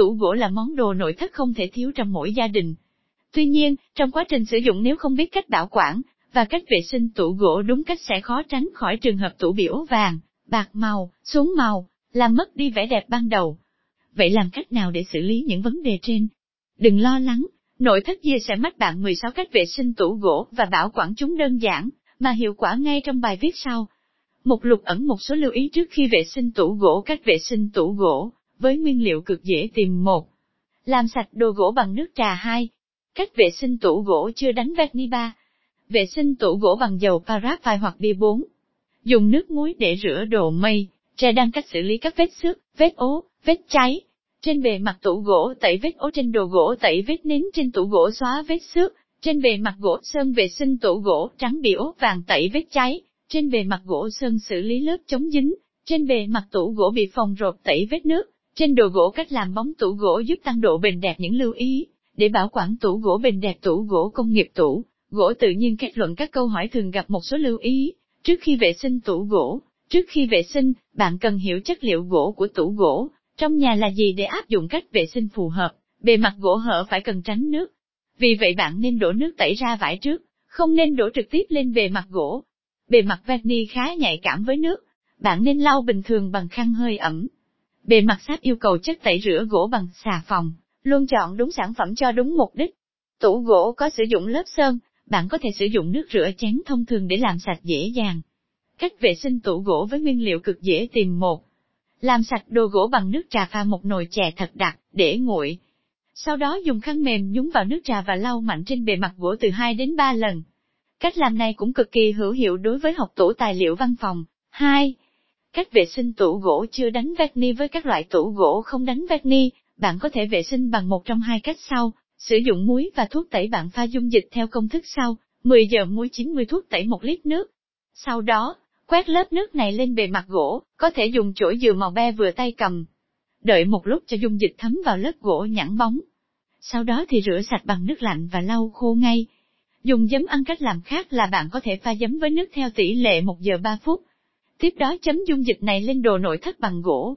tủ gỗ là món đồ nội thất không thể thiếu trong mỗi gia đình. Tuy nhiên, trong quá trình sử dụng nếu không biết cách bảo quản, và cách vệ sinh tủ gỗ đúng cách sẽ khó tránh khỏi trường hợp tủ biểu vàng, bạc màu, xuống màu, làm mất đi vẻ đẹp ban đầu. Vậy làm cách nào để xử lý những vấn đề trên? Đừng lo lắng, nội thất chia sẽ mách bạn 16 cách vệ sinh tủ gỗ và bảo quản chúng đơn giản, mà hiệu quả ngay trong bài viết sau. Một lục ẩn một số lưu ý trước khi vệ sinh tủ gỗ Cách vệ sinh tủ gỗ, với nguyên liệu cực dễ tìm một. Làm sạch đồ gỗ bằng nước trà 2. Cách vệ sinh tủ gỗ chưa đánh verni 3. Vệ sinh tủ gỗ bằng dầu paraffin hoặc bia 4. Dùng nước muối để rửa đồ mây, tre đang cách xử lý các vết xước, vết ố, vết cháy. Trên bề mặt tủ gỗ tẩy vết ố trên đồ gỗ tẩy vết nến trên tủ gỗ xóa vết xước, trên bề mặt gỗ sơn vệ sinh tủ gỗ trắng bị ố vàng tẩy vết cháy, trên bề mặt gỗ sơn xử lý lớp chống dính, trên bề mặt tủ gỗ bị phòng rột tẩy vết nước, trên đồ gỗ cách làm bóng tủ gỗ giúp tăng độ bền đẹp những lưu ý, để bảo quản tủ gỗ bền đẹp tủ gỗ công nghiệp tủ, gỗ tự nhiên kết luận các câu hỏi thường gặp một số lưu ý, trước khi vệ sinh tủ gỗ, trước khi vệ sinh, bạn cần hiểu chất liệu gỗ của tủ gỗ, trong nhà là gì để áp dụng cách vệ sinh phù hợp, bề mặt gỗ hở phải cần tránh nước. Vì vậy bạn nên đổ nước tẩy ra vải trước, không nên đổ trực tiếp lên bề mặt gỗ. Bề mặt vani khá nhạy cảm với nước, bạn nên lau bình thường bằng khăn hơi ẩm. Bề mặt sáp yêu cầu chất tẩy rửa gỗ bằng xà phòng, luôn chọn đúng sản phẩm cho đúng mục đích. Tủ gỗ có sử dụng lớp sơn, bạn có thể sử dụng nước rửa chén thông thường để làm sạch dễ dàng. Cách vệ sinh tủ gỗ với nguyên liệu cực dễ tìm một. Làm sạch đồ gỗ bằng nước trà pha một nồi chè thật đặc, để nguội. Sau đó dùng khăn mềm nhúng vào nước trà và lau mạnh trên bề mặt gỗ từ 2 đến 3 lần. Cách làm này cũng cực kỳ hữu hiệu đối với học tủ tài liệu văn phòng. 2. Cách vệ sinh tủ gỗ chưa đánh vét ni với các loại tủ gỗ không đánh vét ni bạn có thể vệ sinh bằng một trong hai cách sau, sử dụng muối và thuốc tẩy bạn pha dung dịch theo công thức sau, 10 giờ muối 90 thuốc tẩy 1 lít nước. Sau đó, quét lớp nước này lên bề mặt gỗ, có thể dùng chổi dừa màu be vừa tay cầm. Đợi một lúc cho dung dịch thấm vào lớp gỗ nhẵn bóng. Sau đó thì rửa sạch bằng nước lạnh và lau khô ngay. Dùng giấm ăn cách làm khác là bạn có thể pha giấm với nước theo tỷ lệ 1 giờ 3 phút. Tiếp đó chấm dung dịch này lên đồ nội thất bằng gỗ.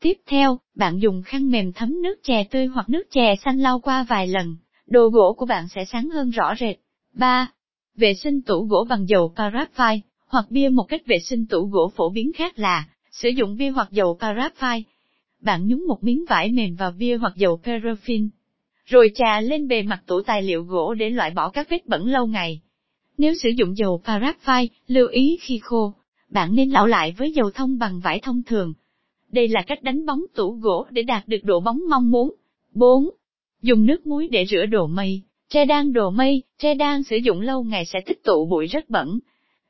Tiếp theo, bạn dùng khăn mềm thấm nước chè tươi hoặc nước chè xanh lau qua vài lần, đồ gỗ của bạn sẽ sáng hơn rõ rệt. 3. Vệ sinh tủ gỗ bằng dầu paraffin, hoặc bia một cách vệ sinh tủ gỗ phổ biến khác là, sử dụng bia hoặc dầu paraffin. Bạn nhúng một miếng vải mềm vào bia hoặc dầu paraffin, rồi trà lên bề mặt tủ tài liệu gỗ để loại bỏ các vết bẩn lâu ngày. Nếu sử dụng dầu paraffin, lưu ý khi khô, bạn nên lão lại với dầu thông bằng vải thông thường. Đây là cách đánh bóng tủ gỗ để đạt được độ bóng mong muốn. 4. Dùng nước muối để rửa đồ mây. Tre đan đồ mây, tre đan sử dụng lâu ngày sẽ tích tụ bụi rất bẩn.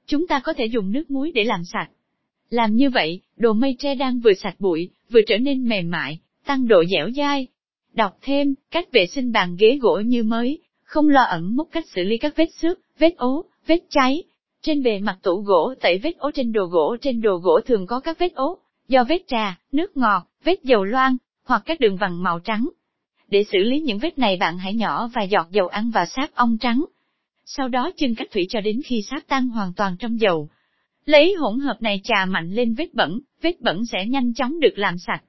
Chúng ta có thể dùng nước muối để làm sạch. Làm như vậy, đồ mây tre đan vừa sạch bụi, vừa trở nên mềm mại, tăng độ dẻo dai. Đọc thêm, cách vệ sinh bàn ghế gỗ như mới, không lo ẩn mốc cách xử lý các vết xước, vết ố, vết cháy, trên bề mặt tủ gỗ tẩy vết ố trên đồ gỗ trên đồ gỗ thường có các vết ố, do vết trà, nước ngọt, vết dầu loang, hoặc các đường vằn màu trắng. Để xử lý những vết này bạn hãy nhỏ vài giọt dầu ăn và sáp ong trắng. Sau đó chưng cách thủy cho đến khi sáp tan hoàn toàn trong dầu. Lấy hỗn hợp này trà mạnh lên vết bẩn, vết bẩn sẽ nhanh chóng được làm sạch.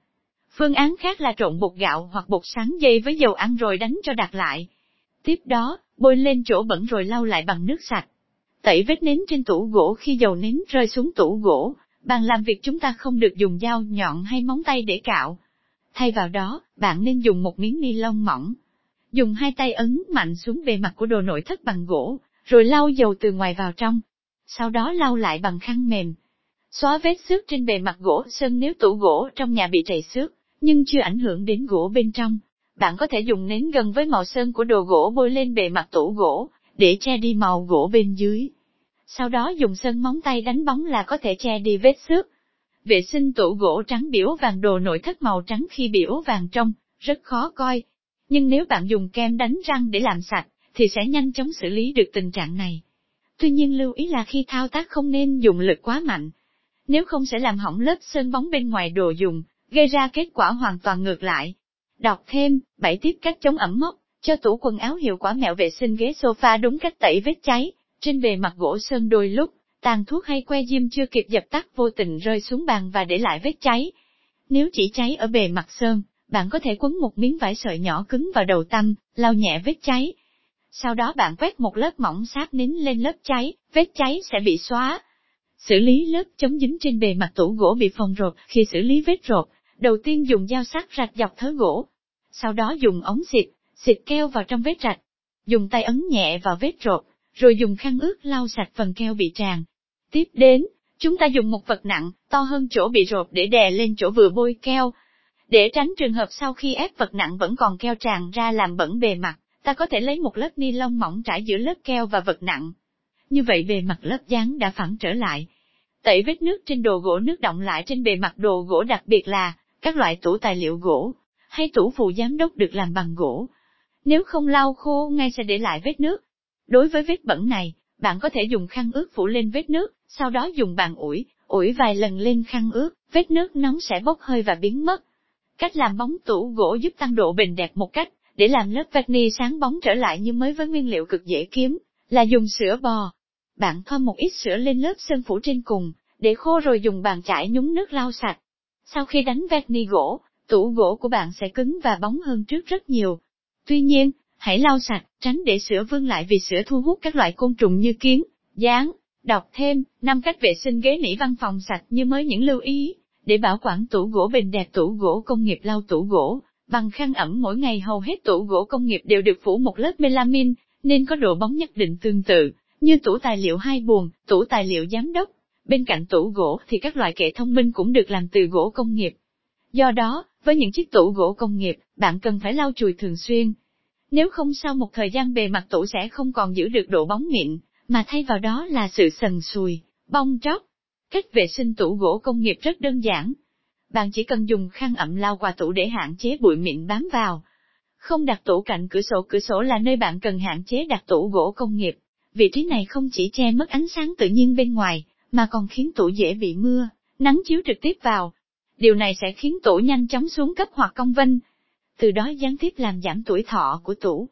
Phương án khác là trộn bột gạo hoặc bột sáng dây với dầu ăn rồi đánh cho đạt lại. Tiếp đó, bôi lên chỗ bẩn rồi lau lại bằng nước sạch. Tẩy vết nến trên tủ gỗ khi dầu nến rơi xuống tủ gỗ, bàn làm việc chúng ta không được dùng dao nhọn hay móng tay để cạo. Thay vào đó, bạn nên dùng một miếng ni lông mỏng. Dùng hai tay ấn mạnh xuống bề mặt của đồ nội thất bằng gỗ, rồi lau dầu từ ngoài vào trong. Sau đó lau lại bằng khăn mềm. Xóa vết xước trên bề mặt gỗ sơn nếu tủ gỗ trong nhà bị trầy xước, nhưng chưa ảnh hưởng đến gỗ bên trong. Bạn có thể dùng nến gần với màu sơn của đồ gỗ bôi lên bề mặt tủ gỗ, để che đi màu gỗ bên dưới. Sau đó dùng sơn móng tay đánh bóng là có thể che đi vết xước. Vệ sinh tủ gỗ trắng biểu vàng đồ nội thất màu trắng khi biểu vàng trong, rất khó coi. Nhưng nếu bạn dùng kem đánh răng để làm sạch, thì sẽ nhanh chóng xử lý được tình trạng này. Tuy nhiên lưu ý là khi thao tác không nên dùng lực quá mạnh. Nếu không sẽ làm hỏng lớp sơn bóng bên ngoài đồ dùng, gây ra kết quả hoàn toàn ngược lại. Đọc thêm, 7 tiếp cách chống ẩm mốc. Cho tủ quần áo hiệu quả mẹo vệ sinh ghế sofa đúng cách tẩy vết cháy, trên bề mặt gỗ sơn đôi lúc, tàn thuốc hay que diêm chưa kịp dập tắt vô tình rơi xuống bàn và để lại vết cháy. Nếu chỉ cháy ở bề mặt sơn, Bạn có thể quấn một miếng vải sợi nhỏ cứng vào đầu tăm, lau nhẹ vết cháy. Sau đó bạn quét một lớp mỏng sáp nín lên lớp cháy, vết cháy sẽ bị xóa. Xử lý lớp chống dính trên bề mặt tủ gỗ bị phồng rột, khi xử lý vết rột, đầu tiên dùng dao sắc rạch dọc thớ gỗ. Sau đó dùng ống xịt, xịt keo vào trong vết rạch. Dùng tay ấn nhẹ vào vết rột, rồi dùng khăn ướt lau sạch phần keo bị tràn. Tiếp đến, chúng ta dùng một vật nặng, to hơn chỗ bị rột để đè lên chỗ vừa bôi keo. Để tránh trường hợp sau khi ép vật nặng vẫn còn keo tràn ra làm bẩn bề mặt, ta có thể lấy một lớp ni lông mỏng trải giữa lớp keo và vật nặng. Như vậy bề mặt lớp dán đã phẳng trở lại. Tẩy vết nước trên đồ gỗ nước động lại trên bề mặt đồ gỗ đặc biệt là các loại tủ tài liệu gỗ, hay tủ phụ giám đốc được làm bằng gỗ. Nếu không lau khô ngay sẽ để lại vết nước. Đối với vết bẩn này, bạn có thể dùng khăn ướt phủ lên vết nước, sau đó dùng bàn ủi, ủi vài lần lên khăn ướt, vết nước nóng sẽ bốc hơi và biến mất. Cách làm bóng tủ gỗ giúp tăng độ bền đẹp một cách, để làm lớp vani sáng bóng trở lại như mới với nguyên liệu cực dễ kiếm, là dùng sữa bò. Bạn thoa một ít sữa lên lớp sơn phủ trên cùng, để khô rồi dùng bàn chải nhúng nước lau sạch. Sau khi đánh vani gỗ, tủ gỗ của bạn sẽ cứng và bóng hơn trước rất nhiều. Tuy nhiên, hãy lau sạch, tránh để sữa vương lại vì sữa thu hút các loại côn trùng như kiến, gián. Đọc thêm, năm cách vệ sinh ghế nỉ văn phòng sạch như mới những lưu ý. Để bảo quản tủ gỗ bền đẹp tủ gỗ công nghiệp lau tủ gỗ, bằng khăn ẩm mỗi ngày hầu hết tủ gỗ công nghiệp đều được phủ một lớp melamin, nên có độ bóng nhất định tương tự, như tủ tài liệu hai buồng, tủ tài liệu giám đốc. Bên cạnh tủ gỗ thì các loại kệ thông minh cũng được làm từ gỗ công nghiệp. Do đó, với những chiếc tủ gỗ công nghiệp, bạn cần phải lau chùi thường xuyên. Nếu không sau một thời gian bề mặt tủ sẽ không còn giữ được độ bóng mịn, mà thay vào đó là sự sần sùi, bong tróc. Cách vệ sinh tủ gỗ công nghiệp rất đơn giản. Bạn chỉ cần dùng khăn ẩm lau qua tủ để hạn chế bụi mịn bám vào. Không đặt tủ cạnh cửa sổ, cửa sổ là nơi bạn cần hạn chế đặt tủ gỗ công nghiệp. Vị trí này không chỉ che mất ánh sáng tự nhiên bên ngoài, mà còn khiến tủ dễ bị mưa, nắng chiếu trực tiếp vào. Điều này sẽ khiến tủ nhanh chóng xuống cấp hoặc cong vênh. Từ đó gián tiếp làm giảm tuổi thọ của tủ.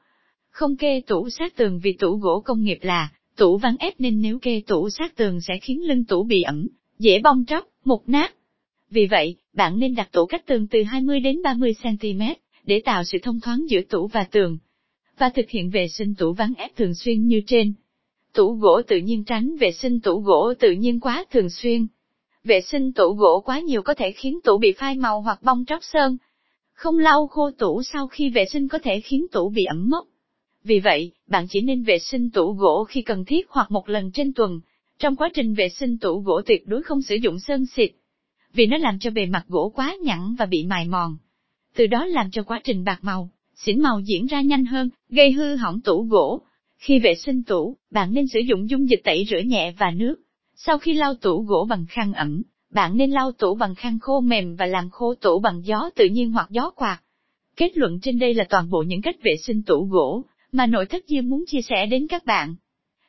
Không kê tủ sát tường vì tủ gỗ công nghiệp là Tủ ván ép nên nếu kê tủ sát tường sẽ khiến lưng tủ bị ẩm, dễ bong tróc, mục nát. Vì vậy, bạn nên đặt tủ cách tường từ 20 đến 30 cm, để tạo sự thông thoáng giữa tủ và tường. Và thực hiện vệ sinh tủ ván ép thường xuyên như trên. Tủ gỗ tự nhiên tránh vệ sinh tủ gỗ tự nhiên quá thường xuyên. Vệ sinh tủ gỗ quá nhiều có thể khiến tủ bị phai màu hoặc bong tróc sơn. Không lau khô tủ sau khi vệ sinh có thể khiến tủ bị ẩm mốc. Vì vậy, bạn chỉ nên vệ sinh tủ gỗ khi cần thiết hoặc một lần trên tuần. Trong quá trình vệ sinh tủ gỗ tuyệt đối không sử dụng sơn xịt, vì nó làm cho bề mặt gỗ quá nhẵn và bị mài mòn. Từ đó làm cho quá trình bạc màu, xỉn màu diễn ra nhanh hơn, gây hư hỏng tủ gỗ. Khi vệ sinh tủ, bạn nên sử dụng dung dịch tẩy rửa nhẹ và nước. Sau khi lau tủ gỗ bằng khăn ẩm, bạn nên lau tủ bằng khăn khô mềm và làm khô tủ bằng gió tự nhiên hoặc gió quạt. Kết luận trên đây là toàn bộ những cách vệ sinh tủ gỗ, mà nội thất Diêm muốn chia sẻ đến các bạn.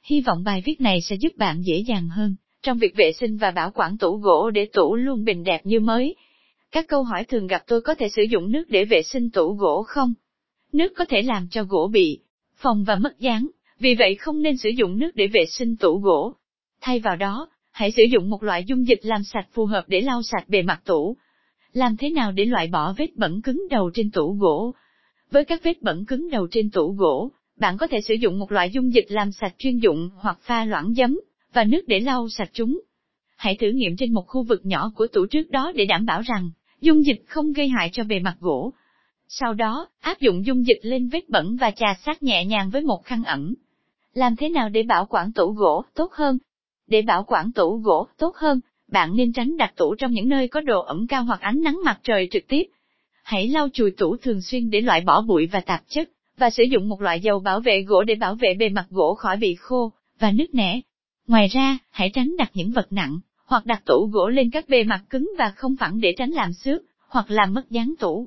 Hy vọng bài viết này sẽ giúp bạn dễ dàng hơn trong việc vệ sinh và bảo quản tủ gỗ để tủ luôn bình đẹp như mới. Các câu hỏi thường gặp tôi có thể sử dụng nước để vệ sinh tủ gỗ không? Nước có thể làm cho gỗ bị phồng và mất dáng, vì vậy không nên sử dụng nước để vệ sinh tủ gỗ. Thay vào đó, hãy sử dụng một loại dung dịch làm sạch phù hợp để lau sạch bề mặt tủ. Làm thế nào để loại bỏ vết bẩn cứng đầu trên tủ gỗ? Với các vết bẩn cứng đầu trên tủ gỗ, bạn có thể sử dụng một loại dung dịch làm sạch chuyên dụng hoặc pha loãng giấm và nước để lau sạch chúng. Hãy thử nghiệm trên một khu vực nhỏ của tủ trước đó để đảm bảo rằng dung dịch không gây hại cho bề mặt gỗ. Sau đó, áp dụng dung dịch lên vết bẩn và chà sát nhẹ nhàng với một khăn ẩm. Làm thế nào để bảo quản tủ gỗ tốt hơn? Để bảo quản tủ gỗ tốt hơn, bạn nên tránh đặt tủ trong những nơi có độ ẩm cao hoặc ánh nắng mặt trời trực tiếp. Hãy lau chùi tủ thường xuyên để loại bỏ bụi và tạp chất, và sử dụng một loại dầu bảo vệ gỗ để bảo vệ bề mặt gỗ khỏi bị khô và nứt nẻ. Ngoài ra, hãy tránh đặt những vật nặng, hoặc đặt tủ gỗ lên các bề mặt cứng và không phẳng để tránh làm xước, hoặc làm mất dáng tủ.